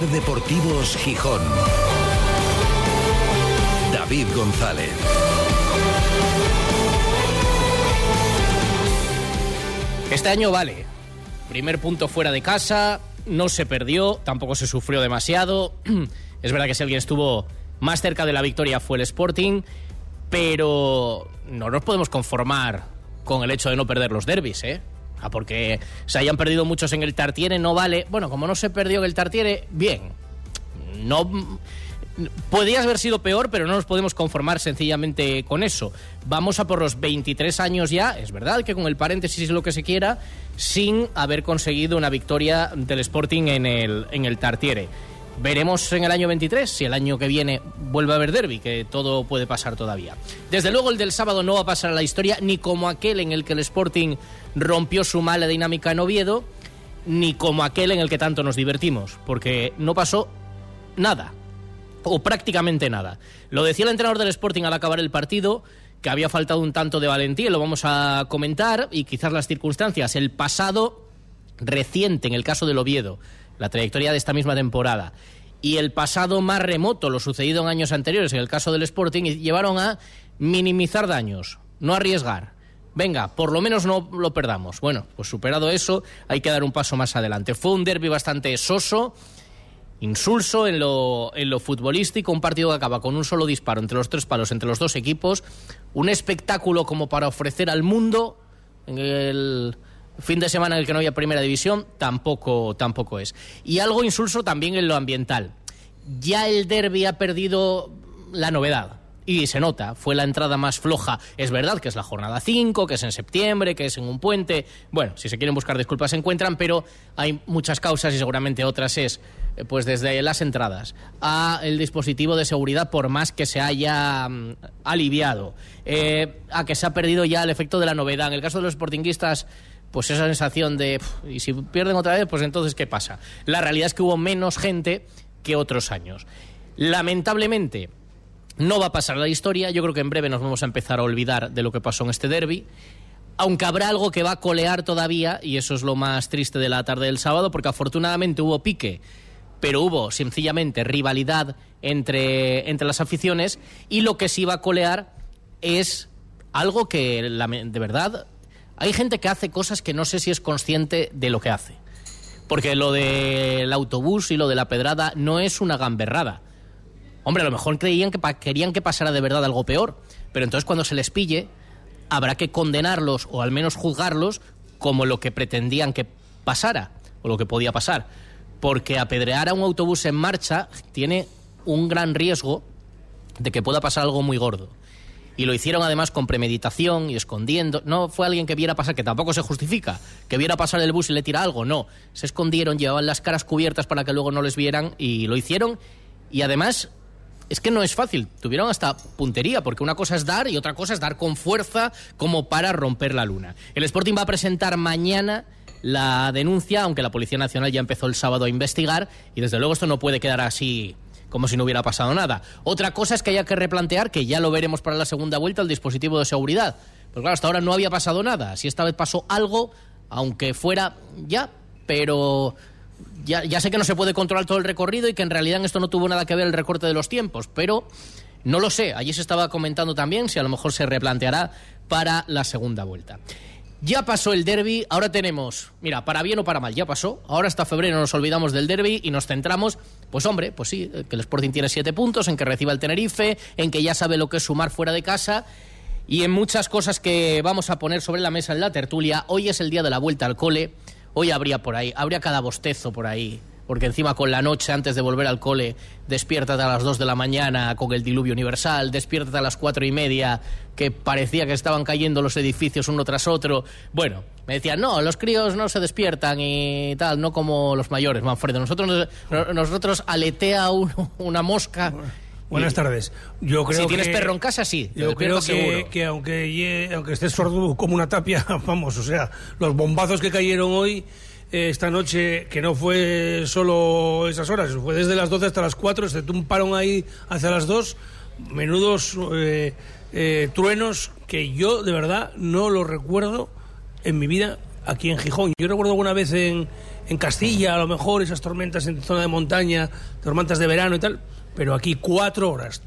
Deportivos Gijón. David González. Este año vale. Primer punto fuera de casa, no se perdió, tampoco se sufrió demasiado. Es verdad que si alguien estuvo más cerca de la victoria fue el Sporting, pero no nos podemos conformar con el hecho de no perder los derbis, ¿eh? Ah, porque se hayan perdido muchos en el Tartiere no vale. Bueno, como no se perdió en el Tartiere, bien. No podrías haber sido peor, pero no nos podemos conformar sencillamente con eso. Vamos a por los 23 años ya, es verdad que con el paréntesis es lo que se quiera, sin haber conseguido una victoria del Sporting en el, en el Tartiere. Veremos en el año 23 si el año que viene vuelve a haber derby, que todo puede pasar todavía. Desde luego el del sábado no va a pasar a la historia, ni como aquel en el que el Sporting rompió su mala dinámica en Oviedo, ni como aquel en el que tanto nos divertimos, porque no pasó nada, o prácticamente nada. Lo decía el entrenador del Sporting al acabar el partido, que había faltado un tanto de valentía, lo vamos a comentar, y quizás las circunstancias, el pasado reciente en el caso del Oviedo, la trayectoria de esta misma temporada, y el pasado más remoto, lo sucedido en años anteriores, en el caso del Sporting, llevaron a minimizar daños, no arriesgar. Venga, por lo menos no lo perdamos. Bueno, pues superado eso, hay que dar un paso más adelante. Fue un derby bastante soso, insulso en lo, en lo futbolístico, un partido que acaba con un solo disparo entre los tres palos, entre los dos equipos, un espectáculo como para ofrecer al mundo fin de semana en el que no había primera división, tampoco, tampoco es. Y algo insulso también en lo ambiental. Ya el derby ha perdido la novedad. Y se nota, fue la entrada más floja. Es verdad que es la jornada 5, que es en septiembre, que es en un puente. Bueno, si se quieren buscar disculpas se encuentran, pero hay muchas causas y seguramente otras es, eh, pues desde las entradas a el dispositivo de seguridad, por más que se haya mm, aliviado, eh, a que se ha perdido ya el efecto de la novedad. En el caso de los sportinguistas pues esa sensación de, y si pierden otra vez, pues entonces, ¿qué pasa? La realidad es que hubo menos gente que otros años. Lamentablemente, no va a pasar la historia. Yo creo que en breve nos vamos a empezar a olvidar de lo que pasó en este derby. Aunque habrá algo que va a colear todavía, y eso es lo más triste de la tarde del sábado, porque afortunadamente hubo pique, pero hubo sencillamente rivalidad entre, entre las aficiones, y lo que sí va a colear es algo que de verdad hay gente que hace cosas que no sé si es consciente de lo que hace. Porque lo del autobús y lo de la pedrada no es una gamberrada. Hombre, a lo mejor creían que querían que pasara de verdad algo peor. Pero entonces cuando se les pille, habrá que condenarlos o al menos juzgarlos como lo que pretendían que pasara o lo que podía pasar. Porque apedrear a un autobús en marcha tiene un gran riesgo de que pueda pasar algo muy gordo y lo hicieron además con premeditación y escondiendo. No fue alguien que viera pasar, que tampoco se justifica, que viera pasar el bus y le tira algo, no. Se escondieron, llevaban las caras cubiertas para que luego no les vieran y lo hicieron. Y además, es que no es fácil, tuvieron hasta puntería, porque una cosa es dar y otra cosa es dar con fuerza como para romper la luna. El Sporting va a presentar mañana la denuncia, aunque la Policía Nacional ya empezó el sábado a investigar, y desde luego esto no puede quedar así como si no hubiera pasado nada. Otra cosa es que haya que replantear, que ya lo veremos para la segunda vuelta, el dispositivo de seguridad. Pero claro, hasta ahora no había pasado nada. Si esta vez pasó algo, aunque fuera ya, pero ya, ya sé que no se puede controlar todo el recorrido y que en realidad en esto no tuvo nada que ver el recorte de los tiempos, pero no lo sé. Allí se estaba comentando también si a lo mejor se replanteará para la segunda vuelta. Ya pasó el derby, ahora tenemos, mira, para bien o para mal, ya pasó. Ahora hasta febrero nos olvidamos del derby y nos centramos, pues hombre, pues sí, que el Sporting tiene siete puntos, en que reciba el Tenerife, en que ya sabe lo que es sumar fuera de casa y en muchas cosas que vamos a poner sobre la mesa en la tertulia. Hoy es el día de la vuelta al cole, hoy habría por ahí, habría cada bostezo por ahí porque encima con la noche antes de volver al cole, despiértate a las 2 de la mañana con el diluvio universal, despiértate a las cuatro y media, que parecía que estaban cayendo los edificios uno tras otro. Bueno, me decían, no, los críos no se despiertan y tal, no como los mayores, Manfredo. Nosotros, nosotros aletea una mosca. Buenas tardes. Yo creo si tienes perro en casa, sí. Yo creo que, que, aunque, aunque estés sordo como una tapia, vamos, o sea, los bombazos que cayeron hoy esta noche, que no fue solo esas horas, fue desde las 12 hasta las 4, se un parón ahí hacia las 2, menudos eh, eh, truenos que yo de verdad no lo recuerdo en mi vida aquí en Gijón. Yo recuerdo alguna vez en, en Castilla, a lo mejor, esas tormentas en zona de montaña, tormentas de verano y tal, pero aquí cuatro horas,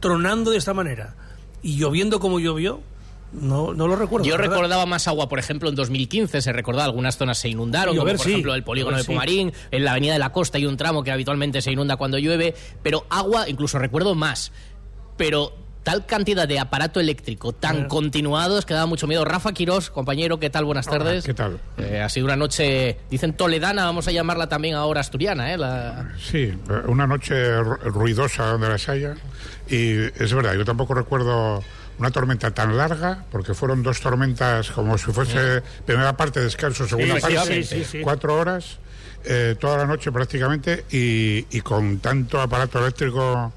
tronando de esta manera y lloviendo como llovió, no, no lo recuerdo. Yo la verdad. recordaba más agua, por ejemplo, en 2015 se recordaba algunas zonas se inundaron, como por sí. ejemplo el polígono Llover, de sí. Pumarín, en la avenida de la Costa hay un tramo que habitualmente se inunda cuando llueve, pero agua incluso recuerdo más. Pero tal cantidad de aparato eléctrico tan continuados que daba mucho miedo. Rafa Quirós, compañero, ¿qué tal? Buenas tardes. ¿qué tal? Eh, ha sido una noche, dicen toledana, vamos a llamarla también ahora asturiana, ¿eh? La- Sí, una noche ru- ruidosa donde las haya. Y es verdad, yo tampoco recuerdo una tormenta tan larga, porque fueron dos tormentas como si fuese primera parte descanso, segunda Sí, parte, sí, sí, sí. cuatro horas, eh, toda la noche prácticamente, y, y con tanto aparato eléctrico.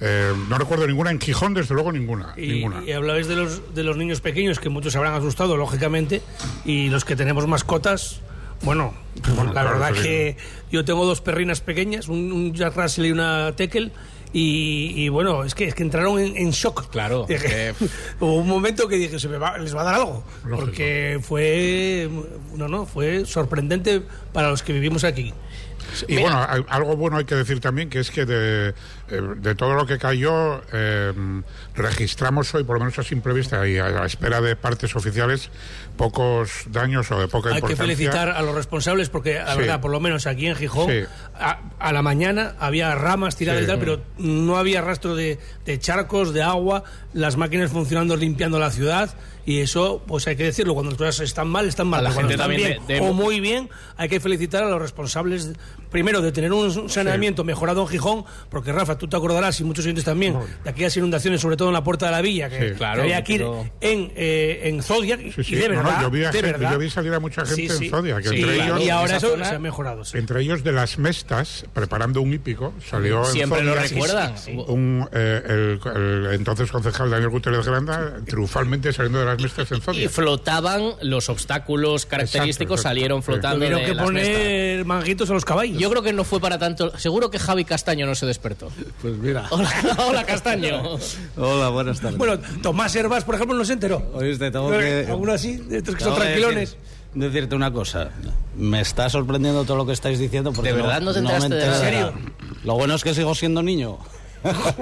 eh, no recuerdo ninguna, en Gijón desde luego ninguna. Y, ninguna. y hablabais de los, de los niños pequeños, que muchos se habrán asustado, lógicamente, y los que tenemos mascotas, bueno, Bueno, la claro, verdad que yo tengo dos perrinas pequeñas, un, un Jack Russell y una Tekel, y, y bueno, es que, es que entraron en, en shock. Claro, eh. Hubo un momento que dije, se me va, les va a dar algo, Lógico. porque fue, no, no, fue sorprendente para los que vivimos aquí. Y Mira. bueno, hay- algo bueno hay que decir también, que es que de, eh, de todo lo que cayó, eh, registramos hoy, por lo menos a simple vista y a la espera de partes oficiales, pocos daños o de poca Hay que importancia. felicitar a los responsables porque, la Sí. verdad, por lo menos aquí en Gijón, Sí. a, a la mañana había ramas tiradas Sí. y tal, pero no había rastro de, de charcos, de agua, las máquinas funcionando limpiando la ciudad y eso, pues hay que decirlo, cuando las cosas están mal, están mal. A la gente están también bien de- de- o muy bien, hay que felicitar a los responsables, primero, de tener un saneamiento mejorado en Gijón, porque Rafa, tú te acordarás y muchos oyentes también, de aquellas inundaciones, sobre todo en la Puerta de la Villa, que, Sí. que Claro, había que ir pero- en, eh, en Zodiac, y- Sí, sí. y de No, no, verdad, yo vi a de gente- verdad. yo vi salir a mucha gente Sí, en. Zodiac, Sí, entre claro. ellos- y ahora eso zona- se ha mejorado. sí. Entre ellos de las Mestas, preparando un hípico, salió en Siempre lo Zodiac recuerdan. Un, eh, el, el entonces concejal Daniel Gutiérrez Granda triunfalmente saliendo de las Mestas en Y Zodiac. flotaban los obstáculos característicos, exacto. salieron flotando Tuvieron que las mestas. poner manguitos a los caballos. Yo creo que no fue para tanto. Seguro que Javi Castaño no se despertó. Pues mira. Hola, hola Castaño. Hola, buenas tardes. Bueno, Tomás Herbas, por ejemplo, no se enteró. Oíste, tengo que... Alguno así, de estos que son tranquilones. decir- decirte una cosa. Me está sorprendiendo todo lo que estáis diciendo. Porque ¿De verdad no te me enteraste de nada? nada. Lo bueno es que sigo siendo niño.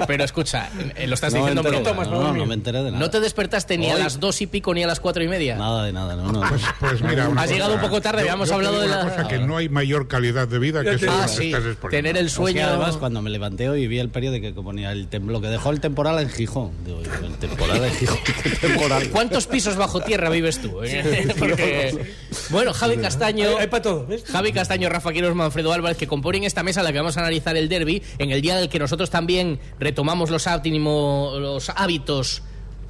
Pero escucha, eh, lo estás no diciendo broma. no, no, no me enteré de nada. ¿No te despertaste ni a Hoy- las dos y pico ni a las cuatro y media? Nada de nada, no, no. Pues, pues mira, una Has llegado un poco tarde, Yo- habíamos yo te hablado digo de una la- cosa que no hay mayor calidad de vida que eso. Ah, sí. Tener el Es que sueño. además cuando me levanté hoy vi el periódico que ponía el tem- lo que dejó el temporal en Gijón. Digo, el temporal en Gijón, ¿qué temporal? ¿Cuántos pisos bajo tierra vives tú? eh? Porque- Bueno, Javi Castaño. Hay, hay para todo, ¿ves? Javi Castaño, Rafa Quiros, Manfredo Álvarez, que componen esta mesa en la que vamos a analizar el derby, en el día en el que nosotros también retomamos los, hábitos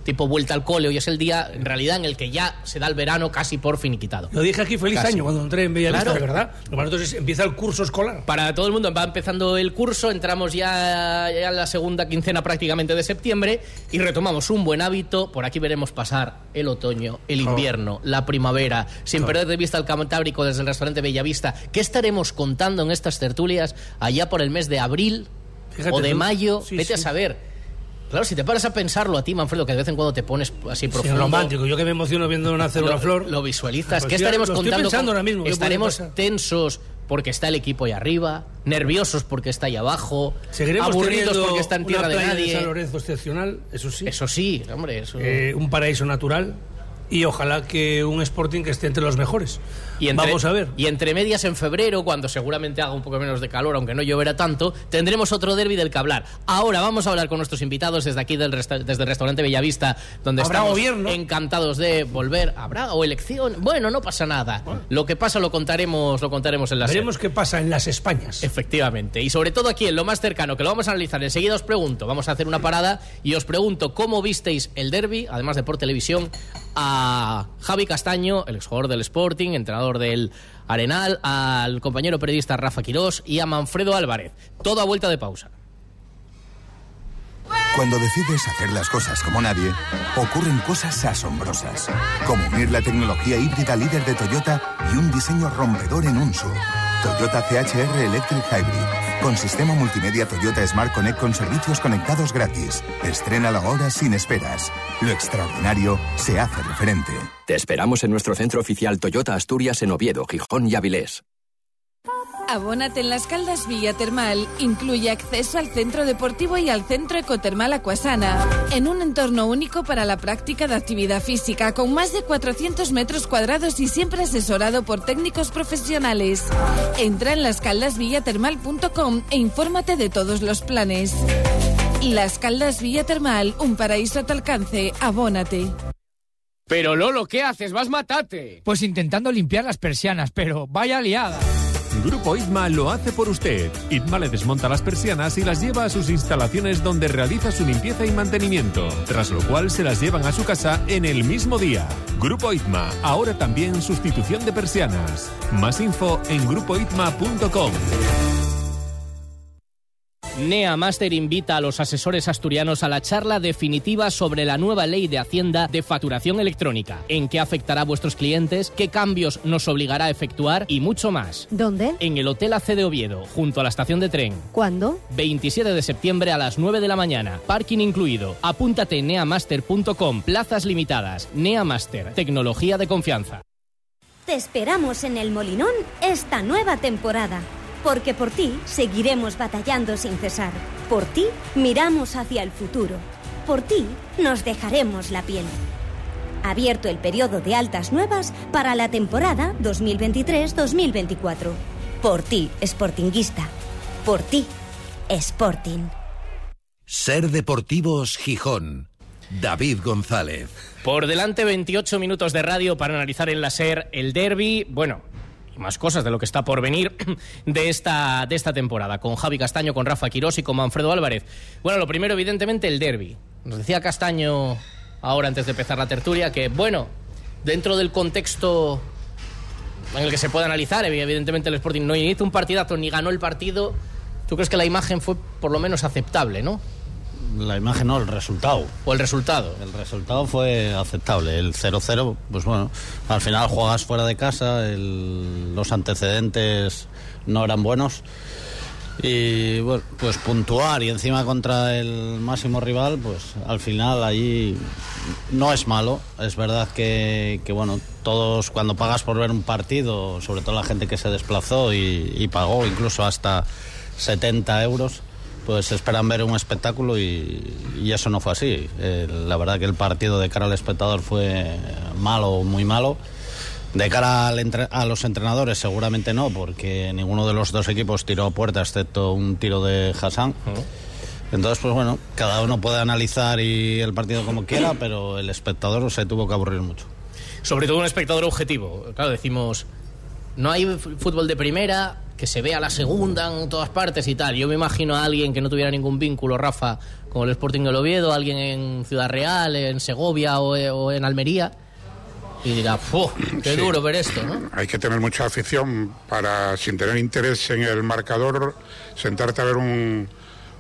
tipo vuelta al cole. Hoy es el día, en realidad, en el que ya se da el verano casi por finiquitado. Lo dije aquí, feliz Casi. año, cuando entré en Bellavista, Claro. de verdad. Para nosotros empieza el curso escolar. Para todo el mundo va empezando el curso, entramos ya, ya en la segunda quincena prácticamente de septiembre y retomamos un buen hábito. Por aquí veremos pasar el otoño, el invierno, la primavera, sin perder de vista el Cantábrico desde el restaurante Bellavista. ¿Qué estaremos contando en estas tertulias allá por el mes de abril Fíjate o de mayo? Sí, Vete a sí. saber. Claro, si te paras a pensarlo a ti, Manfredo, que de vez en cuando te pones así Sí, profundo. romántico. Yo que me emociono viendo nacer una lo, flor. lo visualizas. Pues ¿Qué estaremos contando? pensando con- ahora mismo, ¿qué puede Estaremos tensos porque está el equipo ahí arriba, nerviosos porque está ahí abajo, Seguiremos aburridos porque está en tierra una de playa de San nadie. Lorenzo excepcional, eso sí. Eso sí, hombre, eso. Eh, un paraíso natural. Y ojalá que un Sporting que esté entre los mejores. Y entre, Vamos a ver. Y entre medias en febrero, cuando seguramente haga un poco menos de calor, aunque no lloverá tanto, tendremos otro derby del que hablar. Ahora vamos a hablar con nuestros invitados desde aquí, del resta- desde el restaurante Bellavista, donde ¿Habrá estamos gobierno? encantados de volver. ¿Habrá o elección? Bueno, no pasa nada. Lo que pasa lo contaremos, lo contaremos en la Veremos qué pasa en las Españas. Efectivamente. Y sobre todo aquí, en lo más cercano, que lo vamos a analizar. Enseguida os pregunto, vamos a hacer una parada y os pregunto cómo visteis el derby, además de por televisión, a Javi Castaño, el exjugador del Sporting, entrenador del Arenal, al compañero periodista Rafa Quirós y a Manfredo Álvarez. Todo a vuelta de pausa. Cuando decides hacer las cosas como nadie, ocurren cosas asombrosas, como unir la tecnología híbrida líder de Toyota y un diseño rompedor en un SUV. Toyota CHR Electric Hybrid, Con sistema multimedia Toyota Smart Connect con servicios conectados gratis. Estrena la hora sin esperas. Lo extraordinario se hace referente. Te esperamos en nuestro centro oficial Toyota Asturias en Oviedo, Gijón y Avilés. Abónate en Las Caldas Villa Termal. Incluye acceso al centro deportivo y al centro ecotermal Acuasana. En un entorno único para la práctica de actividad física, con más de 400 metros cuadrados y siempre asesorado por técnicos profesionales. Entra en lascaldasvillatermal.com e infórmate de todos los planes. Las Caldas Villa Termal, un paraíso a tu alcance. Abónate. Pero Lolo, ¿qué haces? Vas matate. Pues intentando limpiar las persianas, pero vaya liada. Grupo ITMA lo hace por usted. ITMA le desmonta las persianas y las lleva a sus instalaciones donde realiza su limpieza y mantenimiento, tras lo cual se las llevan a su casa en el mismo día. Grupo ITMA, ahora también sustitución de persianas. Más info en grupoitma.com. NEA Master invita a los asesores asturianos a la charla definitiva sobre la nueva ley de Hacienda de facturación electrónica, en qué afectará a vuestros clientes, qué cambios nos obligará a efectuar y mucho más. ¿Dónde? En el Hotel AC de Oviedo, junto a la estación de tren. ¿Cuándo? 27 de septiembre a las 9 de la mañana. Parking incluido. Apúntate en neamaster.com. Plazas limitadas. NEA Master. Tecnología de confianza. Te esperamos en el Molinón esta nueva temporada. Porque por ti seguiremos batallando sin cesar. Por ti miramos hacia el futuro. Por ti nos dejaremos la piel. Abierto el periodo de altas nuevas para la temporada 2023-2024. Por ti, Sportinguista. Por ti, Sporting. Ser Deportivos Gijón. David González. Por delante 28 minutos de radio para analizar en la SER el derby. Bueno, más cosas de lo que está por venir de esta, de esta temporada, con Javi Castaño, con Rafa Quirós y con Manfredo Álvarez. Bueno, lo primero, evidentemente, el derby. Nos decía Castaño ahora, antes de empezar la tertulia, que, bueno, dentro del contexto en el que se puede analizar, evidentemente el Sporting no hizo un partidazo ni ganó el partido, ¿tú crees que la imagen fue por lo menos aceptable, no? La imagen no, el resultado. ¿O el resultado? El resultado fue aceptable. El 0-0, pues bueno, al final juegas fuera de casa, el, los antecedentes no eran buenos. Y bueno, pues puntuar y encima contra el máximo rival, pues al final allí no es malo. Es verdad que, que bueno, todos cuando pagas por ver un partido, sobre todo la gente que se desplazó y, y pagó incluso hasta 70 euros, pues esperan ver un espectáculo y, y eso no fue así. Eh, la verdad que el partido de cara al espectador fue malo, muy malo. De cara al entre, a los entrenadores seguramente no, porque ninguno de los dos equipos tiró a puerta excepto un tiro de Hassan. Uh -huh. Entonces, pues bueno, cada uno puede analizar y el partido como quiera, pero el espectador se tuvo que aburrir mucho. Sobre todo un espectador objetivo. Claro, decimos, no hay fútbol de primera, que se vea la segunda en todas partes y tal. Yo me imagino a alguien que no tuviera ningún vínculo, Rafa, con el Sporting del Oviedo, alguien en Ciudad Real, en Segovia o, o en Almería, y dirá, qué sí. duro ver esto, ¿no? Hay que tener mucha afición para, sin tener interés en el marcador, sentarte a ver un,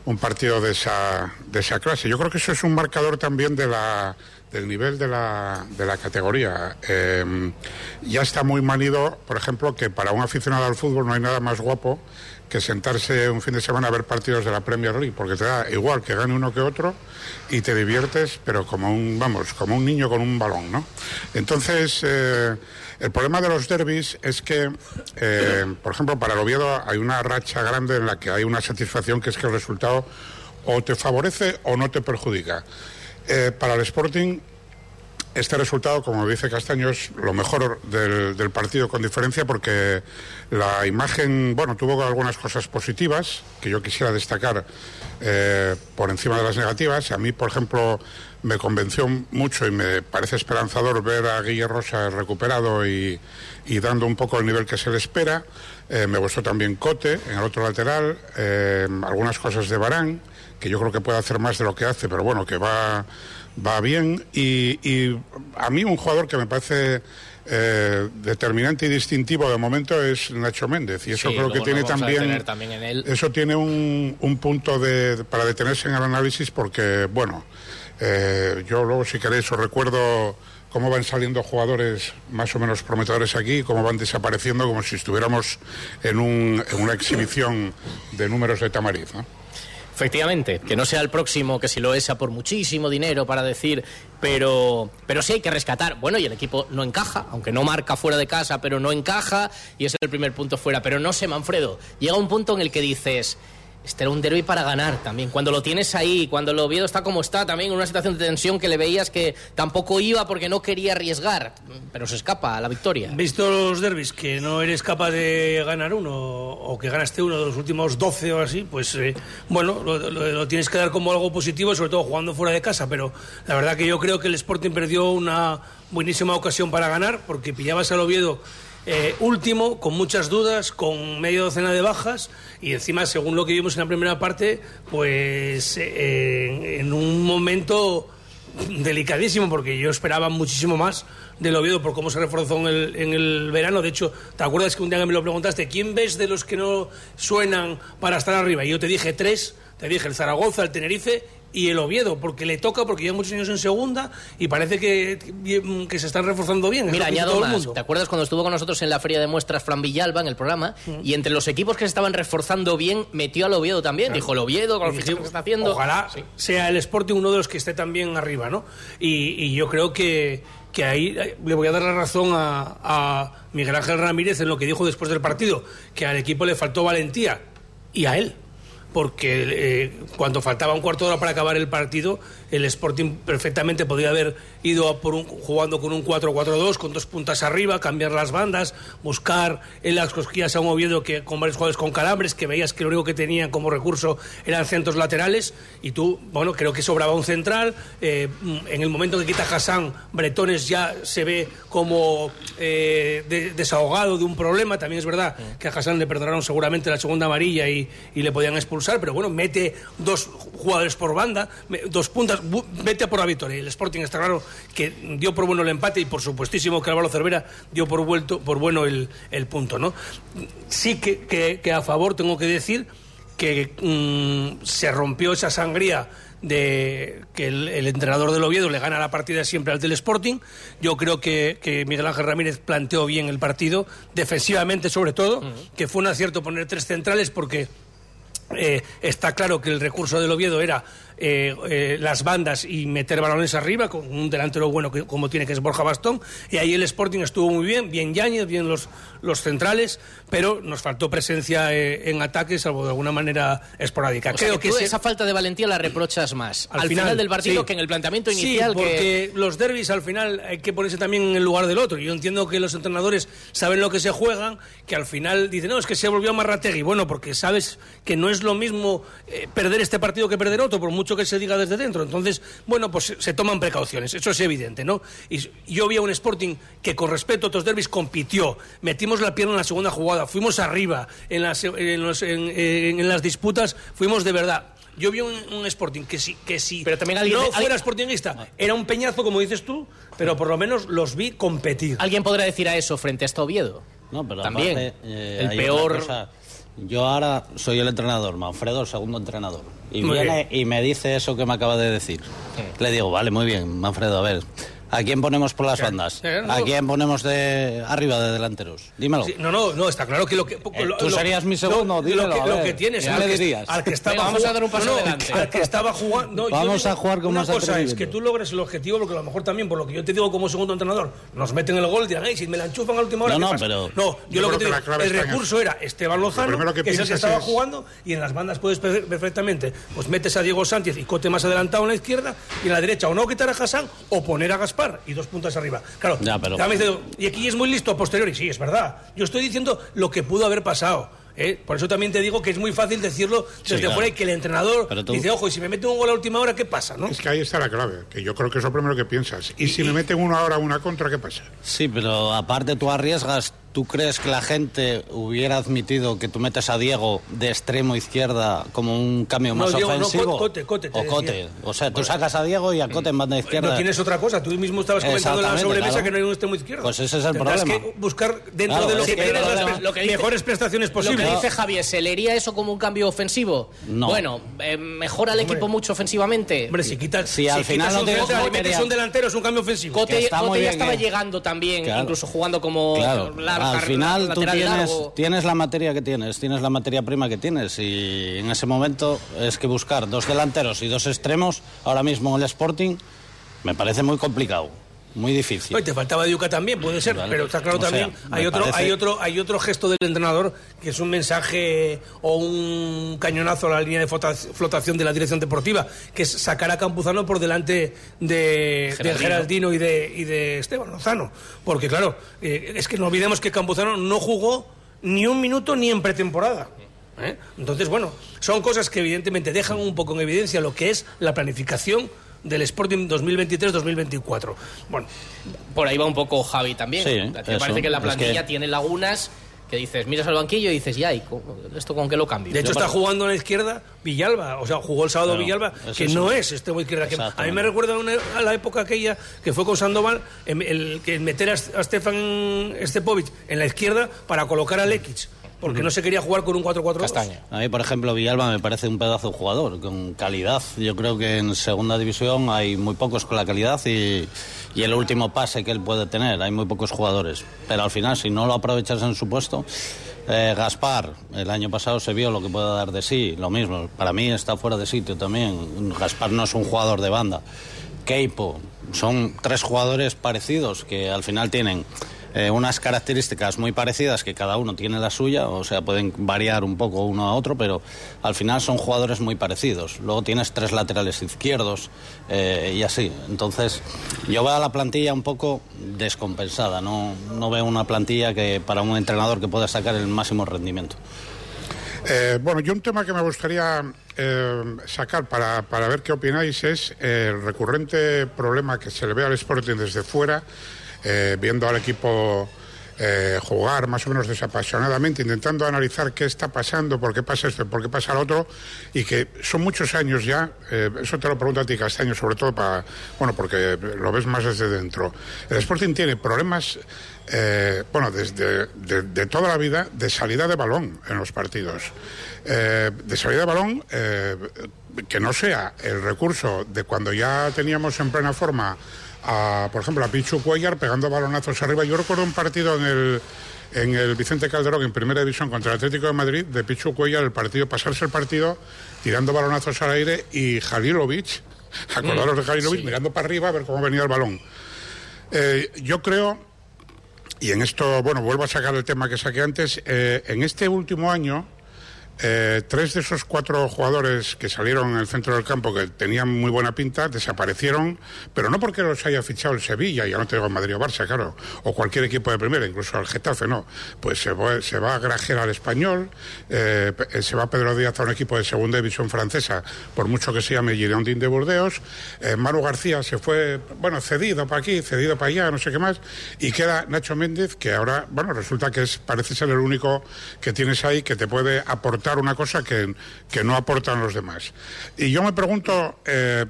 un partido de esa, de esa clase. Yo creo que eso es un marcador también de la del nivel de la, de la categoría. Eh, ya está muy manido, por ejemplo, que para un aficionado al fútbol no hay nada más guapo que sentarse un fin de semana a ver partidos de la Premier League, porque te da igual que gane uno que otro y te diviertes, pero como un, vamos, como un niño con un balón, ¿no? Entonces, eh, el problema de los derbis es que, eh, por ejemplo, para el Oviedo hay una racha grande en la que hay una satisfacción que es que el resultado o te favorece o no te perjudica. Eh, para el Sporting, este resultado, como dice Castaño, es lo mejor del, partido con diferencia porque la imagen, bueno, tuvo algunas cosas positivas que yo quisiera destacar eh, por encima de las negativas. A mí, por ejemplo, me convenció mucho y me parece esperanzador ver a Guille Rosa recuperado y, y dando un poco el nivel que se le espera. Eh, me gustó también Cote en el otro lateral, eh, algunas cosas de Barán que yo creo que puede hacer más de lo que hace, pero bueno, que va, va bien. Y, y a mí un jugador que me parece eh, determinante y distintivo de momento es Nacho Méndez. Y eso Sí, creo que tiene también en él. Eso tiene un, un punto de, para detenerse en el análisis porque, bueno, eh, yo luego si queréis os recuerdo cómo van saliendo jugadores más o menos prometedores aquí, cómo van desapareciendo como si estuviéramos en, un, en una exhibición de números de Tamariz. ¿no? Efectivamente, que no sea el próximo, que si lo es sea por muchísimo dinero para decir, pero, pero sí hay que rescatar. Bueno, y el equipo no encaja, aunque no marca fuera de casa, pero no encaja y es el primer punto fuera. Pero no sé, Manfredo, llega un punto en el que dices, este era un derby para ganar también. Cuando lo tienes ahí, cuando el Oviedo está como está, también en una situación de tensión que le veías que tampoco iba porque no quería arriesgar, pero se escapa a la victoria. Visto los derbis que no eres capaz de ganar uno o que ganaste uno de los últimos 12 o así, pues eh, bueno, lo, tienes que dar como algo positivo, sobre todo jugando fuera de casa. Pero la verdad que yo creo que el Sporting perdió una buenísima ocasión para ganar porque pillabas al Oviedo. Eh, último, con muchas dudas, con medio docena de bajas y encima, según lo que vimos en la primera parte, pues en- un momento delicadísimo porque yo esperaba muchísimo más del Oviedo por cómo se reforzó en el, en el verano. De hecho, ¿te acuerdas que un día me lo preguntaste? ¿Quién ves de los que no suenan para estar arriba? Y yo te dije tres, te dije el Zaragoza, el Tenerife y el Oviedo, porque le toca, porque lleva muchos años en segunda y parece que, que se están reforzando bien. Mira, lo añado todo el más. mundo. ¿Te acuerdas cuando estuvo con nosotros en la feria de muestras Fran Villalba en el programa? Y entre los equipos que se estaban reforzando bien, metió al Oviedo también. Dijo el Oviedo, con dije, que está haciendo. Ojalá sea el Sporting uno de los que esté también arriba, ¿no? Y, y yo creo que, que ahí le voy a dar la razón a, a Miguel Ángel Ramírez en lo que dijo después del partido, que al equipo le faltó valentía y a él. Porque eh, cuando faltaba un cuarto de hora para acabar el partido, el Sporting perfectamente podía haber ido a por un, jugando con un 4-4-2, con dos puntas arriba, cambiar las bandas, buscar en las cosquillas a un Oviedo que, con varios jugadores con calambres, que veías que lo único que tenían como recurso eran centros laterales, y tú, bueno, creo que sobraba un central. eh, en el momento que quita Hassan, Bretones ya se ve como eh, de- desahogado de un problema. También es verdad que a Hassan le perdonaron seguramente la segunda amarilla y, y le podían expulsar, pero bueno, mete dos jugadores por banda, dos puntas, a por la victoria. El Sporting está claro que dio por bueno el empate y por supuestísimo que Álvaro Cervera dio por, vuelto, por bueno el, el punto, ¿no? Sí que, que- que a favor tengo que decir que mm, se rompió esa sangría de que el, el entrenador del Oviedo le gana la partida siempre al del Sporting. Yo creo que, que Miguel Ángel Ramírez planteó bien el partido, defensivamente sobre todo, que fue un acierto poner tres centrales porque eh, está claro que el recurso del Oviedo era eh, eh, las bandas y meter balones arriba con un delantero bueno que, como tiene que es Borja Bastón y ahí el Sporting estuvo muy bien, bien Yáñez, bien los, los centrales, pero nos faltó presencia eh, en ataque salvo de alguna manera esporádica. O sea, Creo que que tú se- esa falta de valentía la reprochas más al, final, del partido sí. que en el planteamiento Sí, inicial que porque los derbis al final hay que ponerse también en el lugar del otro. Yo entiendo que los entrenadores saben lo que se juegan, que al final dicen, no, es que se volvió a Marrategui. Bueno, porque sabes que no es lo mismo eh, perder este partido que perder otro, por mucho que se diga desde dentro. Entonces, bueno, pues se, se toman precauciones, eso es evidente, ¿no? Y yo vi a un Sporting que con respeto a otros derbis compitió, metimos la pierna en la segunda jugada, fuimos arriba, en las, en los- en- en- en las disputas fuimos de verdad. Yo vi un, un Sporting que sí, que sí. Pero también alguien- no alguien- fuera Sportingista, era un peñazo, como dices tú, pero por lo menos los vi competir. alguien podrá decir a eso frente a este Oviedo. No, pero También. aparte, eh, el peor. cosa. Yo ahora soy el entrenador, Manfredo el segundo entrenador. Y viene y me dice eso que me acaba de decir. Le digo, vale, muy bien, Manfredo, a ver. ¿A quién ponemos por las bandas? Eh. ¿A quién ponemos de arriba de delanteros? Dímelo. Sí, no, no, no, está claro que lo que. lo- tú serías mi segundo, lo- dímelo, Lo que, a lo ver. que tienes, ¿Qué al le que, dirías? al que estaba Venga, vamos a dar un paso no, adelante. Al que estaba jugando. yo Vamos digo, a jugar con Una más cosa es que tú logres el objetivo, porque a lo mejor también, por lo que yo te digo como segundo entrenador, nos meten el gol y dirán, "Ey, si me la enchufan a última hora. No, ¿qué no, pasa?". pero- No, yo, Yo lo que te la digo, el recurso era Esteban Lozano, que que, es el que estaba es- jugando, y en las bandas puedes per- perfectamente, pues metes a Diego Sánchez y Cote más adelantado en la izquierda, y en la derecha o no quitar a Hassan o poner a Gaspar y dos puntas arriba. Claro, Ya, pero- dice, y aquí es muy listo a posteriori, sí, es verdad. Yo estoy diciendo lo que pudo haber pasado. ¿eh? Por eso también te digo que es muy fácil decirlo desde claro. fuera y que el entrenador tú- dice, ojo, y si me mete un gol a última hora, ¿qué pasa? ¿no? Es que ahí está la clave, que yo creo que es lo primero que piensas. Y si me meten una hora una contra, ¿qué pasa? Sí, pero aparte tú arriesgas ¿tú crees que la gente hubiera admitido que tú metes a Diego de extremo izquierda como un cambio No, más Diego, no, ofensivo? Cote, Cote, te o Cote. decía. O sea, tú sacas a Diego y a Cote en banda izquierda. No tienes otra cosa, tú mismo estabas comentando en la sobremesa claro. que no hay un extremo izquierdo. Pues ese es el Tendrás problema. que buscar dentro Claro, de lo que que tienes el las lo que dice- mejores prestaciones Lo posibles. que dice Javier, ¿se leería eso como un cambio ofensivo? No. Bueno, eh, ¿mejora al equipo mucho ofensivamente? Hombre, si quitas, Si al final quitas no metes un delantero es un cambio ofensivo. Cote, ya estaba eh. llegando también, Claro. incluso jugando como Claro, larga- al final tú lateral tienes, largo. tienes la materia que tienes, tienes la materia prima que tienes y en ese momento es que buscar dos delanteros y dos extremos ahora mismo en el Sporting me parece muy complicado, muy difícil. Oye, te faltaba Diuca también, puede ser, Vale. pero está claro sea, también, me hay otro, parece- hay otro, hay otro gesto del entrenador que es un mensaje o un cañonazo a la línea de flota- flotación de la dirección deportiva, que es sacar a Campuzano por delante de, de Geraldino. Geraldino y de, y de Esteban Lozano. Porque claro, eh, es que no olvidemos que Campuzano no jugó ni un minuto ni en pretemporada. ¿eh? Entonces, bueno, son cosas que evidentemente dejan un poco en evidencia lo que es la planificación del Sporting 2023-2024. Bueno, Por ahí va un poco Javi también. Sí, Me parece que la Es plantilla que- tiene lagunas que dices, miras al banquillo y dices, ya, ¿y esto con qué lo cambio? De hecho, está jugando a la izquierda Villalba. O sea, jugó el sábado Villalba, que sí. no es izquierda. Que a mí me recuerda a, una- a la época aquella que fue con Sandoval, el, que meter a, a Stefan Stepovic en la izquierda para colocar a Lekic. Porque no se quería jugar con un 4-4-2. Castaña. A mí, por ejemplo, Villalba me parece un pedazo de jugador, con calidad. Yo creo que en segunda división hay muy pocos con la calidad y, y el último pase que él puede tener, hay muy pocos jugadores. Pero al final, si no lo aprovechas en su puesto, eh, Gaspar, el año pasado se vio lo que puede dar de sí, lo mismo. Para mí está fuera de sitio también. Gaspar no es un jugador de banda. Keipo, son tres jugadores parecidos que al final tienen eh, unas características muy parecidas que cada uno tiene la suya, o sea, pueden variar un poco uno a otro, pero al final son jugadores muy parecidos. Luego tienes tres laterales izquierdos eh, y así. Entonces, yo veo a la plantilla un poco descompensada, no, no veo una plantilla que para un entrenador que pueda sacar el máximo rendimiento. Eh, bueno, yo un tema que me gustaría sacar para, para ver qué opináis es el recurrente problema que se le ve al Sporting desde fuera, eh, viendo al equipo eh, jugar más o menos desapasionadamente, intentando analizar qué está pasando, por qué pasa esto, por qué pasa lo otro, y que son muchos años ya, eh, eso te lo pregunto a ti, Castaño, sobre todo para, bueno, porque lo ves más desde dentro. El Sporting tiene problemas, bueno, desde de, de toda la vida, de salida de balón en los partidos. De salida de balón, que no sea el recurso de cuando ya teníamos en plena forma a, por ejemplo, a Pichu Cuellar pegando balonazos arriba. Yo recuerdo un partido en el, en el Vicente Calderón, en Primera División, contra el Atlético de Madrid, de Pichu Cuellar, el partido, pasarse el partido tirando balonazos al aire y Jalilovic, acordaros de Jalilovic, mirando para arriba a ver cómo venía el balón. Eh, yo creo, y en esto, bueno, vuelvo a sacar el tema que saqué antes, eh, en este último año, eh, tres de esos cuatro jugadores que salieron en el centro del campo que tenían muy buena pinta desaparecieron, pero no porque los haya fichado el Sevilla, ya no te digo Madrid o Barça, claro, o cualquier equipo de primera, incluso el Getafe, no. Pues se va, se va a Grajera al español, eh, pe- se va Pedro Díaz a un equipo de segunda división francesa, por mucho que se llame Girondin de Burdeos, eh, Manu García se fue, bueno, cedido para aquí, cedido para allá, no sé qué más, y queda Nacho Méndez, que ahora, bueno, resulta que es, parece ser el único que tienes ahí que te puede aportar una cosa que, que no aportan los demás. Y yo me pregunto, eh,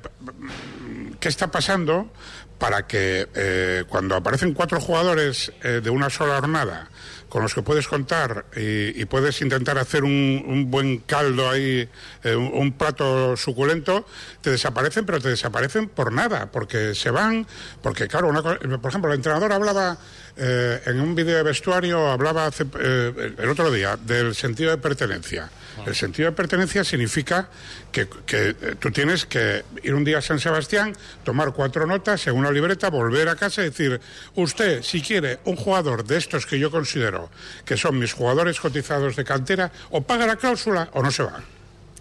¿qué está pasando para que eh, cuando aparecen cuatro jugadores eh, de una sola jornada, con los que puedes contar y, puedes intentar hacer un, un buen caldo ahí, eh, un, plato suculento, te desaparecen, pero te desaparecen por nada, porque se van, porque claro, una por ejemplo, el entrenador hablaba eh, en un vídeo de vestuario, hablaba hace, eh, el otro día del sentido de pertenencia. El sentido de pertenencia significa que, eh, tú tienes que ir un día a San Sebastián, tomar cuatro notas en una libreta, volver a casa y decir, usted, si quiere un jugador de estos que yo considero que son mis jugadores cotizados de cantera, o paga la cláusula o no se va.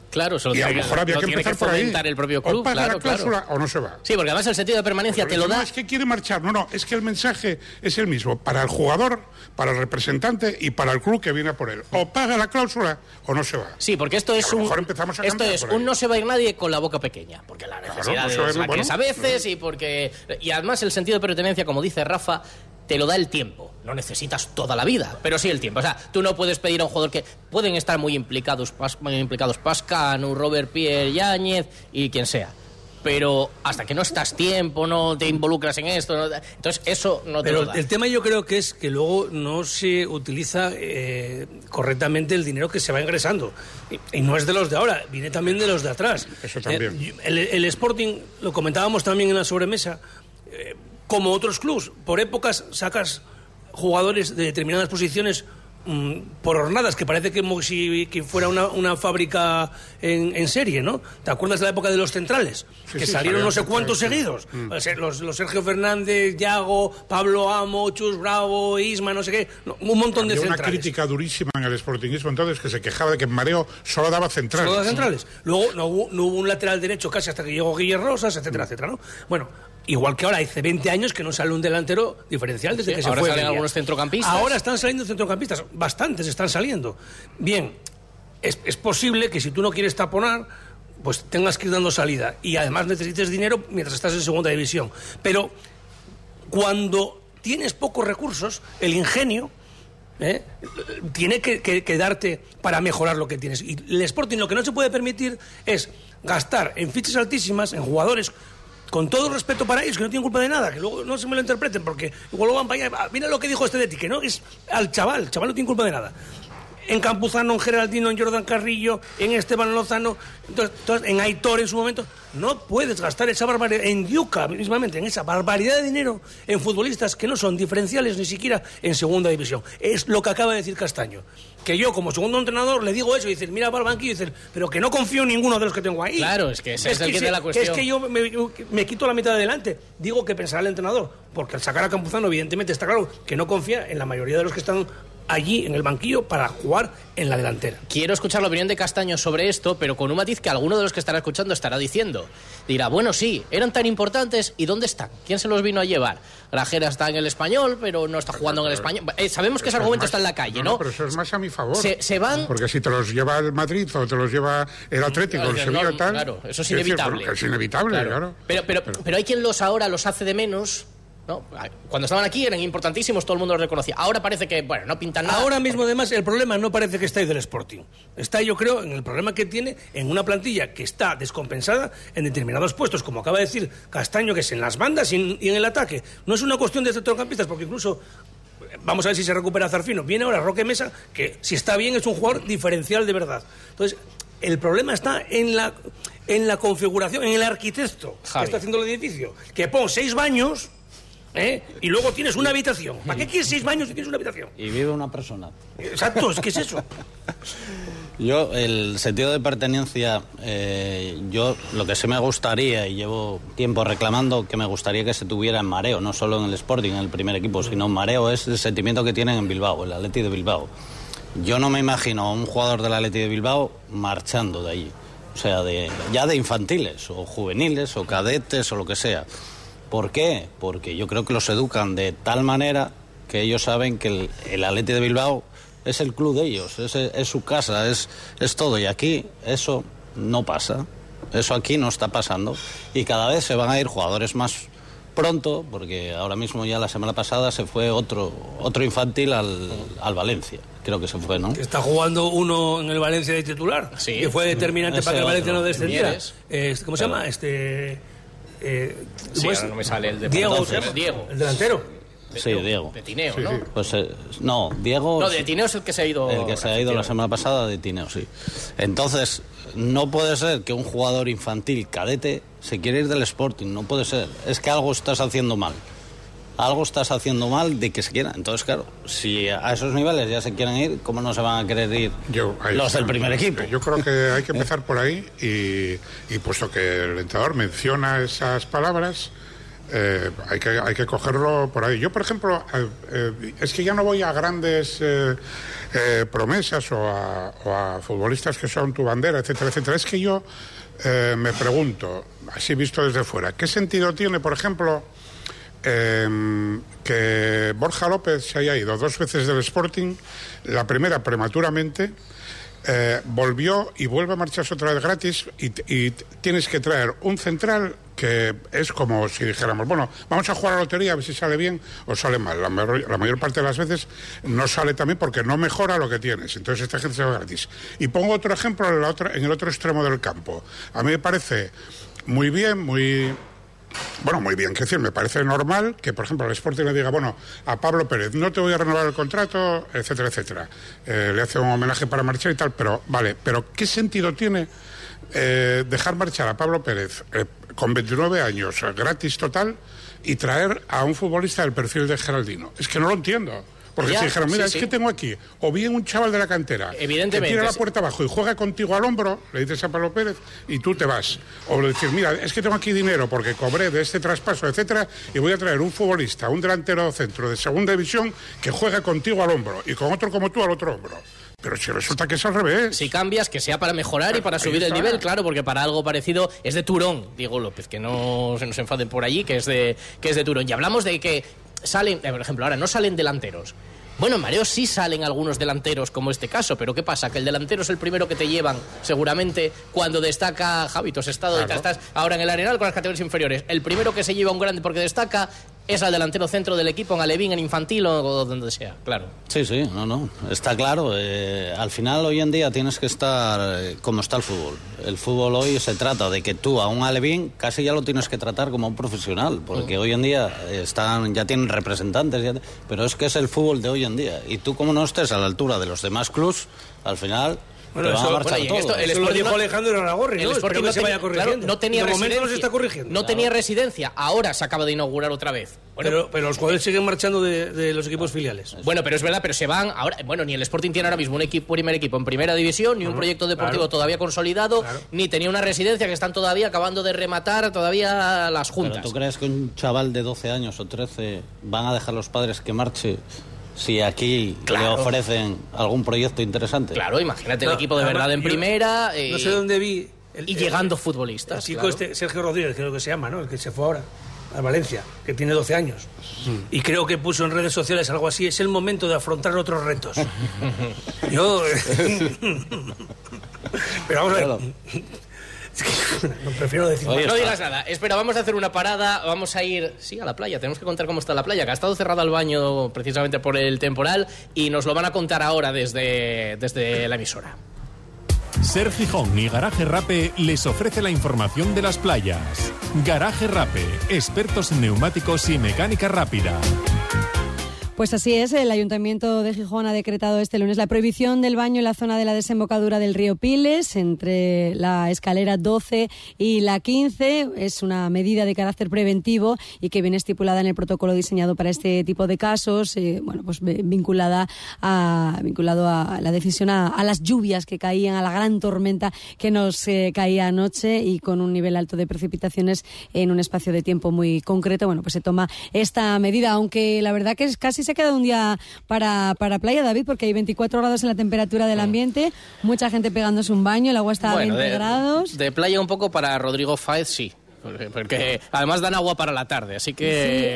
Claro, se lo Y a lo mejor había que empezar que por ahí. el propio O club. paga claro, la cláusula claro. o no se va. Sí, porque además el sentido de permanencia te lo no, da. es que quiere marchar. No, no, es que el mensaje es el mismo para el jugador, para el representante y para el club que viene a por él. O paga la cláusula o no se va. Sí, porque esto es a lo un mejor empezamos a esto es un no se va a ir nadie con la boca pequeña, porque la necesidad no de ir, la que bueno. a veces y porque y además el sentido de pertenencia, como dice Rafa, te lo da el tiempo. No necesitas toda la vida, pero sí el tiempo. O sea, tú no puedes pedir a un jugador que pueden estar muy implicados, Pas- muy implicados Pascanu, Robert Pierre, Yáñez y quien sea. Pero hasta que no estás tiempo, no te involucras en esto, no- entonces eso no te Pero lo da. el tema yo creo que es que luego no se utiliza eh, correctamente el dinero que se va ingresando. Y, y no es de los de ahora, viene también de los de atrás. Eso también. Eh, el, el Sporting, lo comentábamos también en la sobremesa, eh, como otros clubs, por épocas sacas jugadores de determinadas posiciones mm, por jornadas, que parece que, si que fuera una, una fábrica en, en serie, ¿no? ¿Te acuerdas de la época de los centrales? Sí, que sí, salieron no sé centrales, cuántos seguidos. Mm. Los, los Sergio Fernández, Yago, Pablo Amo, Chus Bravo, Isma, no sé qué, no, un montón de Había una centrales. crítica durísima en el Sportingismo entonces que se quejaba de que Mareo solo daba centrales. Todas centrales. Luego no hubo, no hubo un lateral derecho casi hasta que llegó Guillermo Rosas, etcétera, Mm. etcétera, ¿no? Bueno, igual que ahora hace 20 años que no sale un delantero diferencial desde Sí, que se ahora fue. salen Guilla. algunos centrocampistas. Ahora están saliendo centrocampistas, bastantes están saliendo. Bien, es, es posible que si tú no quieres taponar, pues tengas que ir dando salida y además necesites dinero mientras estás en segunda división. Pero cuando tienes pocos recursos, el ingenio ¿eh? tiene que, que- que darte para mejorar lo que tienes. Y el Sporting lo que no se puede permitir es gastar en fichas altísimas, en jugadores, con todo respeto para ellos, que no tienen culpa de nada, que luego no se me lo interpreten, porque igual van para allá. Ah, Mira lo que dijo este de ti, que no es al chaval, el chaval no tiene culpa de nada. En Campuzano, en Geraldino, en Jordan Carrillo, en Esteban Lozano, entonces, en Aitor en su momento. No puedes gastar esa barbaridad, en Diuca mismamente, en esa barbaridad de dinero en futbolistas que no son diferenciales ni siquiera en segunda división. Es lo que acaba de decir Castaño. Que yo, como segundo entrenador, le digo eso y dice, mira para el banquillo y dice, pero que no confío en ninguno de los que tengo ahí. Claro, es que ese es el si- de la que cuestión. Es que yo me, me quito la mitad de adelante. Digo que pensará el entrenador, porque al sacar a Campuzano, evidentemente está claro que no confía en la mayoría de los que están allí en el banquillo para jugar en la delantera. Quiero escuchar la opinión de Castaño sobre esto, pero con un matiz que alguno de los que estará escuchando estará diciendo. Dirá, bueno, sí, eran tan importantes, ¿y dónde están? ¿Quién se los vino a llevar? Grajera está en el español, pero no está jugando en el español. Eh, sabemos que ese es argumento más- está en la calle, no, ¿no? pero eso es más a mi favor. Se- se van- Porque si te los lleva el Madrid o te los lleva el Atlético, Claro, el Sevilla no, tal. claro, eso es decir, inevitable. bueno, es inevitable, Claro. claro. Pero, pero, pero hay quien los ahora los hace de menos. ¿No? Cuando estaban aquí eran importantísimos, todo el mundo los reconocía. Ahora parece que, bueno, no pintan nada. Ahora mismo, además, el problema no parece que esté ahí del Sporting. Está, yo creo, en el problema que tiene en una plantilla que está descompensada en determinados puestos, como acaba de decir Castaño, que es en las bandas y en, el ataque. No es una cuestión de centrocampistas, porque incluso. Vamos a ver si se recupera Zarfino. Viene ahora Roque Mesa, que si está bien es un jugador diferencial de verdad. Entonces, el problema está en la, en la configuración, en el arquitecto Javi. que está haciendo el edificio. Que pon seis baños ¿eh? y luego tienes una habitación. ¿Para qué quieres seis baños si tienes una habitación? Y vive una persona. Exacto, es que es eso. Yo, el sentido de pertenencia, eh, yo lo que sí me gustaría, y llevo tiempo reclamando, que me gustaría que se tuviera en mareo, no solo en el Sporting, en el primer equipo, sino en mareo, es el sentimiento que tienen en Bilbao, el Atleti de Bilbao. Yo no me imagino a un jugador del Atleti de Bilbao marchando de allí. O sea, de, ya de infantiles, o juveniles, o cadetes, o lo que sea. ¿Por qué? Porque yo creo que los educan de tal manera que ellos saben que el, el Atleti de Bilbao es el club de ellos, es, es su casa, es, es todo. Y aquí eso no pasa. Eso aquí no está pasando. Y cada vez se van a ir jugadores más pronto, porque ahora mismo ya la semana pasada se fue otro, otro infantil al, al Valencia. Creo que se fue, ¿no? Está jugando uno en el Valencia de titular, Sí. que fue determinante para que el Valencia no descendiera. Eh, ¿Cómo se llama? Este. Eh, Sí, ¿cómo es? ahora no me sale el de Diego. Diego. El delantero. Sí, Diego. De Tineo, Sí, ¿no? sí. Pues eh, no, Diego. No, de Tineo es el que se ha ido. El que se ha ido la semana pasada de Tineo, sí. Entonces, no puede ser que un jugador infantil cadete se quiera ir del Sporting, no puede ser. Es que algo estás haciendo mal. Algo estás haciendo mal de que se quiera. Entonces, claro, si a esos niveles ya se quieren ir, ¿cómo no se van a querer ir Yo, los está. del primer equipo? Yo creo que hay que empezar por ahí y, y puesto que el entrenador menciona esas palabras, eh, hay, que, hay que cogerlo por ahí. Yo, por ejemplo, eh, eh, es que ya no voy a grandes eh, promesas o a, o a futbolistas que son tu bandera, etcétera, etcétera. Es que yo eh, me pregunto, así visto desde fuera, ¿qué sentido tiene, por ejemplo, eh, que Borja López se haya ido dos veces del Sporting, la primera prematuramente, eh, volvió y vuelve a marcharse otra vez gratis y, tienes que traer un central que es como si dijéramos, bueno, vamos a jugar a la lotería a ver si sale bien o sale mal. La, mayor- parte de las veces no sale también porque no mejora lo que tienes. Entonces esta gente se va gratis. Y pongo otro ejemplo en, en el otro extremo del campo. A mí me parece muy bien, muy bueno, muy bien, que decir, me parece normal que, por ejemplo, el Sporting le diga, bueno, a Pablo Pérez, no te voy a renovar el contrato, etcétera, etcétera. Eh, le hace un homenaje para marchar y tal, pero vale, pero ¿qué sentido tiene eh, dejar marchar a Pablo Pérez eh, con 29 años, eh, gratis total, y traer a un futbolista del perfil de Geraldino? Es que no lo entiendo. Porque Ya, si dijeron, mira, sí, es sí. que tengo aquí, o bien un chaval de la cantera, Evidentemente, que tira la puerta abajo y juega contigo al hombro, le dices a Pablo Pérez, y tú te vas. O le dices, mira, es que tengo aquí dinero porque cobré de este traspaso, etcétera, y voy a traer un futbolista, un delantero centro de segunda división que juega contigo al hombro y con otro como tú al otro hombro. Pero si resulta que es al revés. Si cambias, que sea para mejorar y para subir el nivel, claro, porque para algo parecido es de Turón, Diego López, que no se nos enfaden por allí, que es de, que es de Turón. Y hablamos de que salen, eh, por ejemplo, ahora no salen delanteros. Bueno, en Mareo sí salen algunos delanteros, como este caso, pero ¿qué pasa? Que el delantero es el primero que te llevan, seguramente, cuando destaca Javi, tú has estado y te estás ahora en el Arenal con las categorías inferiores. El primero que se lleva un grande porque destaca es al delantero centro del equipo, en Alevín, en infantil o donde sea, claro. Sí, sí, no, no, está claro. eh, al final, hoy en día tienes que estar eh, como está el fútbol. El fútbol hoy se trata de que tú a un alevín casi ya lo tienes que tratar como un profesional, porque hoy en día están ya tienen representantes, ya pero es que es el fútbol de hoy en día. Y tú como no estés a la altura de los demás clubs, al final Bueno, eso- a marchar bueno, y en todo. esto el Eso lo Sporting dijo no- Alejandro Aragorri, ¿no? El Sporting no se tenía- vaya corrigiendo. claro, no tenía de momento no se residencia. está corrigiendo. No tenía residencia. Ahora se acaba de inaugurar otra vez. Bueno, pero, pero los jugadores siguen marchando de, de los equipos filiales. bueno, pero es verdad, pero se van ahora. Bueno, ni el Sporting tiene ahora mismo un equipo, primer equipo en primera división, ni un proyecto deportivo claro. todavía consolidado, Claro. ni tenía una residencia que están todavía acabando de rematar todavía las Pero juntas. tú crees que un chaval de 12 años o 13 van a dejar los padres que marche si aquí le ofrecen algún proyecto interesante? Claro, imagínate el No, equipo de además, verdad en yo primera. No eh, sé dónde vi. el- y el- llegando El futbolistas. chico claro. este, Sergio Rodríguez, creo que se llama, ¿no? El que se fue ahora a Valencia, que tiene 12 años. Y creo que puso en redes sociales algo así, es el momento de afrontar otros retos. Yo... Pero vamos a ver... Claro. Es que no prefiero decir Oye. No digas nada. Espera, vamos a hacer una parada. Vamos a ir, sí, a la playa. Tenemos que contar cómo está la playa, que ha estado cerrado el baño precisamente por el temporal y nos lo van a contar ahora desde, desde la emisora. Ser Gijón y Garaje Rape les ofrece la información de las playas. Garaje Rape, expertos en neumáticos y mecánica rápida. Pues así es, el Ayuntamiento de Gijón ha decretado este lunes la prohibición del baño en la zona de la desembocadura del río Piles, entre la escalera 12 y la 15. Es una medida de carácter preventivo y que viene estipulada en el protocolo diseñado para este tipo de casos, eh, bueno, pues vinculada a, vinculado a la decisión a, a las lluvias que caían, a la gran tormenta que nos eh, caía anoche y con un nivel alto de precipitaciones en un espacio de tiempo muy concreto. Bueno, pues se toma esta medida, aunque la verdad que es, casi se ha quedado un día para, para playa, David, porque hay 24 grados en la temperatura del ambiente, mucha gente pegándose un baño, el agua está a Bueno, 20 de, grados. de playa un poco para Rodrigo Fáez, sí. Porque- Porque además dan agua para la tarde, así que...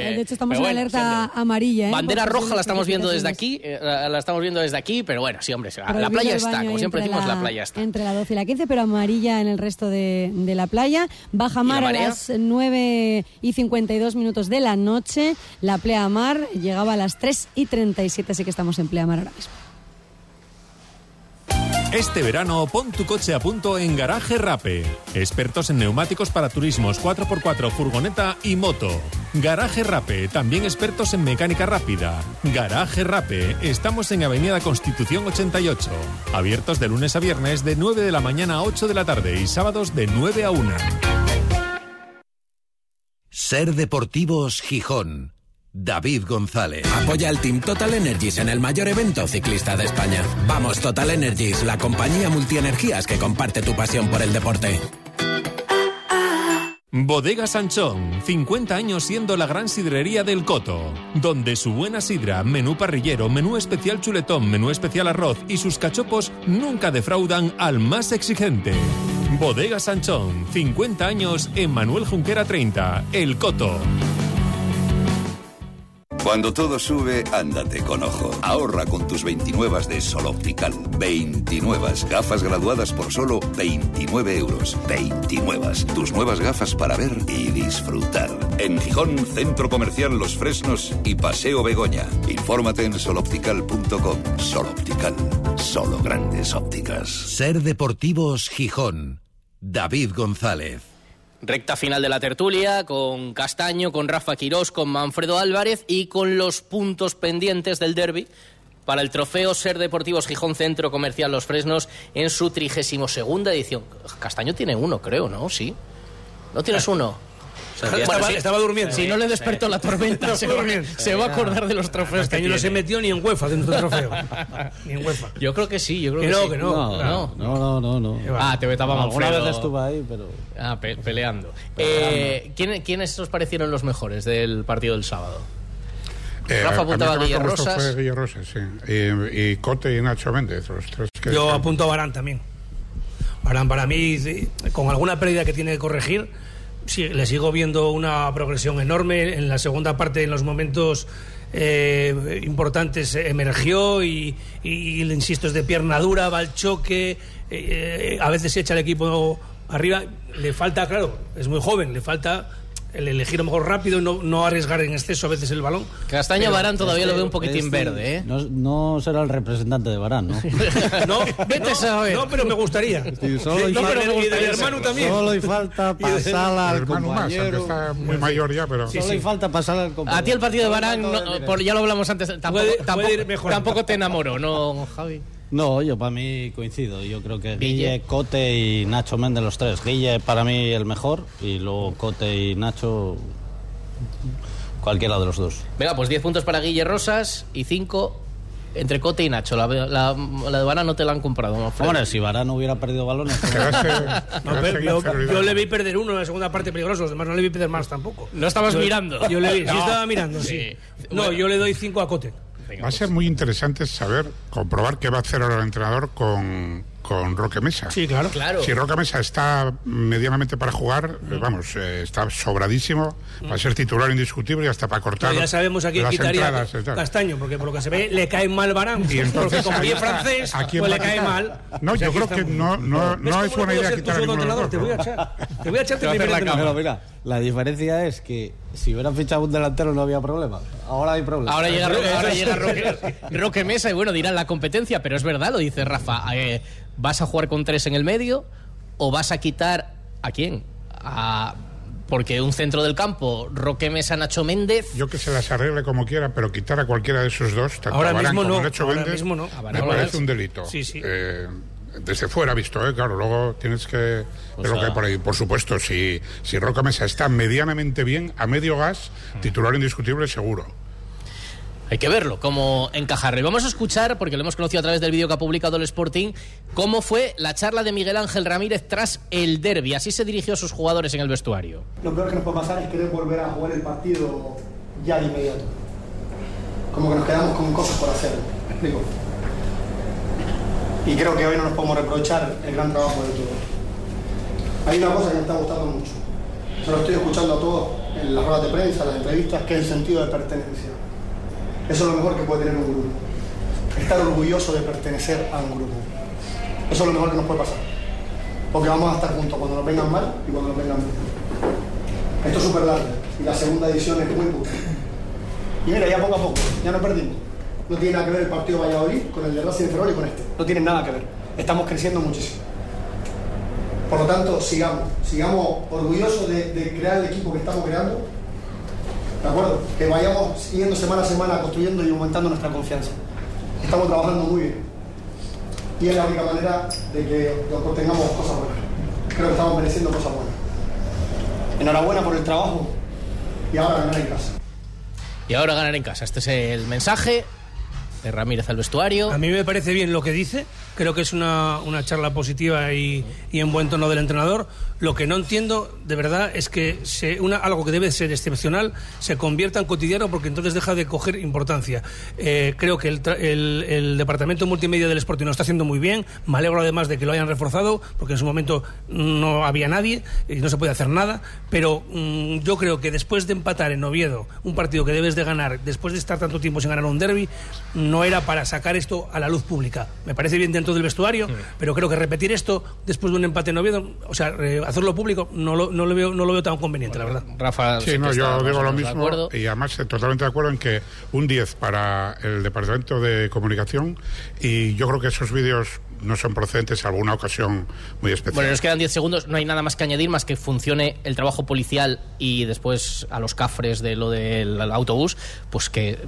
Sí, de hecho estamos en alerta amarilla. ¿eh? Bandera por roja la estamos viendo desde aquí, eh, la, la estamos viendo desde aquí, pero bueno, sí, hombre, la, la playa está, como siempre decimos, la, playa está. Entre la 12 y la 15, pero amarilla en el resto de, de la playa. Baja mar a las 9 y 52 minutos de la noche. La pleamar llegaba a las 3 y 37, así que estamos en pleamar ahora mismo. Este verano pon tu coche a punto en Garaje Rape. Expertos en neumáticos para turismos 4x4, furgoneta y moto. Garaje Rape, también expertos en mecánica rápida. Garaje Rape, estamos en Avenida Constitución 88. Abiertos de lunes a viernes de 9 de la mañana a 8 de la tarde y sábados de 9 a 1. Ser Deportivos Gijón. David González. Apoya al Team Total Energies en el mayor evento ciclista de España. Vamos Total Energies, la compañía multienergías que comparte tu pasión por el deporte. Bodega Sanchón, 50 años siendo la gran sidrería del Coto, donde su buena sidra, menú parrillero, menú especial chuletón, menú especial arroz y sus cachopos nunca defraudan al más exigente. Bodega Sanchón, 50 años en Manuel Junquera 30, El Coto. Cuando todo sube, ándate con ojo. Ahorra con tus 29 de Sol Optical. 29 gafas graduadas por solo 29 euros. 29. Tus nuevas gafas para ver y disfrutar. En Gijón, Centro Comercial Los Fresnos y Paseo Begoña. Infórmate en soloptical.com. Sol Optical. Solo grandes ópticas. Ser Deportivos Gijón. David González. Recta final de la tertulia con Castaño, con Rafa Quirós, con Manfredo Álvarez y con los puntos pendientes del derby para el trofeo Ser Deportivos Gijón Centro Comercial Los Fresnos en su trigésimo segunda edición. Castaño tiene uno, creo, ¿no? Sí. ¿No tienes uno? Estaba, si- estaba durmiendo. Si no le despertó la tormenta, se, va, se va a acordar de los trofeos Este que año no se metió ni en UEFA dentro del trofeo. ni en UEFA. Yo creo que sí, yo creo Que que, no, sí. que no. No, No, no, no, no. Ah, te vetaba Alguna Manfredo. vez estuve ahí, pero... Ah, pe- peleando. Eh, ¿quién- ¿Quiénes os parecieron los mejores del partido del sábado? Eh, Rafa apuntaba a más me Guillermo gustó Rosas. fue Guillermo Rosas, sí. Y, y Cote y Nacho Méndez, los tres que... Yo apunto a Barán también. Barán para mí, sí, con alguna pérdida que tiene que corregir, sí, le sigo viendo una progresión enorme. En la segunda parte, en los momentos eh, importantes, eh, emergió y, y, le insisto, es de pierna dura, va al choque, eh, a veces echa el equipo arriba. Le falta, claro, es muy joven, le falta el elegir a lo mejor rápido y no, no arriesgar en exceso a veces el balón. Castaño Pero- Barán todavía lo veo un poquitín Este verde, ¿eh? No, no será el representante de Barán, ¿no? No, Vete no, a saber. No, pero me gustaría. Sí, solo hay no, falta- pero y del hermano también. Solo hay falta pasarla El al más, compañero. está muy mayor ya, pero... Solo hay falta pasarla al compañero. A ti el partido de Barán, por- ya lo hablamos antes, tampoco, Puede- tampoco, puede ir mejorando. tampoco te enamoró, ¿no, Javi? No, yo para mí coincido. Yo creo que Guille. Guille, Cote y Nacho Méndez los tres. Guille para mí el mejor y luego Cote y Nacho cualquiera de los dos. Venga, pues 10 puntos para Guille Rosas y 5 entre Cote y Nacho. La, la- la de no te la han comprado, Manfredo. Hombre, si Barán hubiera perdido balones... No, en yo, yo le vi perder uno en la segunda parte peligroso, los demás no le vi perder más tampoco. No estabas Yo- mirando. Yo le vi, sí No. estaba mirando, sí. Sí. No, Bueno. yo le doy cinco a Cote. Va a ser muy interesante saber, comprobar qué va a hacer ahora el entrenador con, con Roque Mesa. Sí, claro. Claro. Si Roque Mesa está medianamente para jugar, eh, vamos, eh, está sobradísimo, va a ser titular indiscutible y hasta para cortar Pero ya sabemos a quién las quitaría entradas. tal. Castaño, porque por lo que se ve le cae mal Barán. Y entonces, porque como bien francés, ¿A quién pues le cae mal. No, O sea, yo aquí creo que no, no, ¿Ves no es buena idea quitar a entrenador? Te voy a echar. Te voy a echar Te va a la diferencia es que si hubiera fichado un delantero no había problema. Ahora hay problema. Ahora llega, ahora llega Roque, Roque Mesa y bueno, dirán la competencia, pero es verdad, lo dice Rafa. eh, ¿Vas a jugar con tres en el medio o vas a quitar a quién? A- porque un centro del campo, Roque Mesa, Nacho Méndez. Yo que se las arregle como quiera, pero quitar a cualquiera de esos dos, tanto Ahora a mismo como no, Nacho ahora Méndez, mismo no. Me parece un delito. Sí, sí. Eh, desde fuera visto, ¿eh? claro, luego tienes que ver lo que hay por ahí. Por supuesto, si, si Roca Mesa está medianamente bien, a medio gas, titular indiscutible seguro. Hay que verlo, cómo encajarlo. Y vamos a escuchar, porque lo hemos conocido a través del vídeo que ha publicado el Sporting, cómo fue la charla de Miguel Ángel Ramírez tras el derby. Así se dirigió a sus jugadores en el vestuario. Lo peor que nos puede pasar es querer volver a jugar el partido ya de inmediato. Como que nos quedamos con cosas por hacer. ¿Me explico? Y creo que hoy no nos podemos reprochar el gran trabajo de todos. Hay una cosa que me está gustando mucho. Se lo estoy escuchando a todos en las ruedas de prensa, en las entrevistas, que es el sentido de pertenencia. Eso es lo mejor que puede tener un grupo. Estar orgulloso de pertenecer a un grupo. Eso es lo mejor que nos puede pasar. Porque vamos a estar juntos cuando nos vengan mal y cuando nos vengan bien. Esto es súper largo y la segunda edición es muy dura. Y mira, ya poco a poco, ya no perdimos. No tiene nada que ver el partido de Valladolid con el de Racing de Ferrol y con este. No tiene nada que ver. Estamos creciendo muchísimo. Por lo tanto, sigamos. Sigamos orgullosos de, crear el equipo que estamos creando. ¿De acuerdo? Que vayamos siguiendo semana a semana construyendo y aumentando nuestra confianza. Estamos trabajando muy bien. Y es la única manera de que obtengamos cosas buenas. Creo que estamos mereciendo cosas buenas. Enhorabuena por el trabajo y ahora ganar en casa. Y ahora ganar en casa. Este es el mensaje Ramírez al vestuario. A mí me parece bien lo que dice, Creo que es una, una charla positiva y, y en buen tono del entrenador. Lo que no entiendo, de verdad, es que se, una, algo que debe ser excepcional se convierta en cotidiano porque entonces deja de coger importancia. Eh, creo que el, el- el departamento multimedia del Sporting lo está haciendo muy bien. Me alegro además de que lo hayan reforzado porque en su momento no había nadie y no se puede hacer nada. Pero mm, yo creo que después de empatar en Oviedo, un partido que debes de ganar, después de estar tanto tiempo sin ganar un derby, no era para sacar esto a la luz pública. Me parece bien dentro del vestuario, pero creo que repetir esto después de un empate en Oviedo, o sea, eh, hacerlo público, no lo, no lo veo, no lo veo tan conveniente, la verdad. Rafa, Sí, no, yo digo lo mismo y además totalmente de acuerdo en que un 10 para el Departamento de Comunicación y yo creo que esos vídeos no son procedentes a alguna ocasión muy especial. Bueno, nos quedan 10 segundos, no hay nada más que añadir, más que funcione el trabajo policial y después a los cafres de lo del autobús, pues que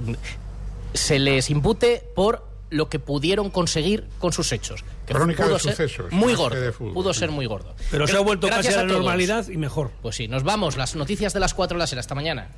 se les impute por lo que pudieron conseguir con sus hechos. Que Crónica pudo de ser sucesos, Muy gordo. de fútbol. pudo ser muy gordo. Pero se ha vuelto Gracias casi a la todos. normalidad y mejor. Pues sí, nos vamos. Las noticias de las 4 las era. Hasta mañana.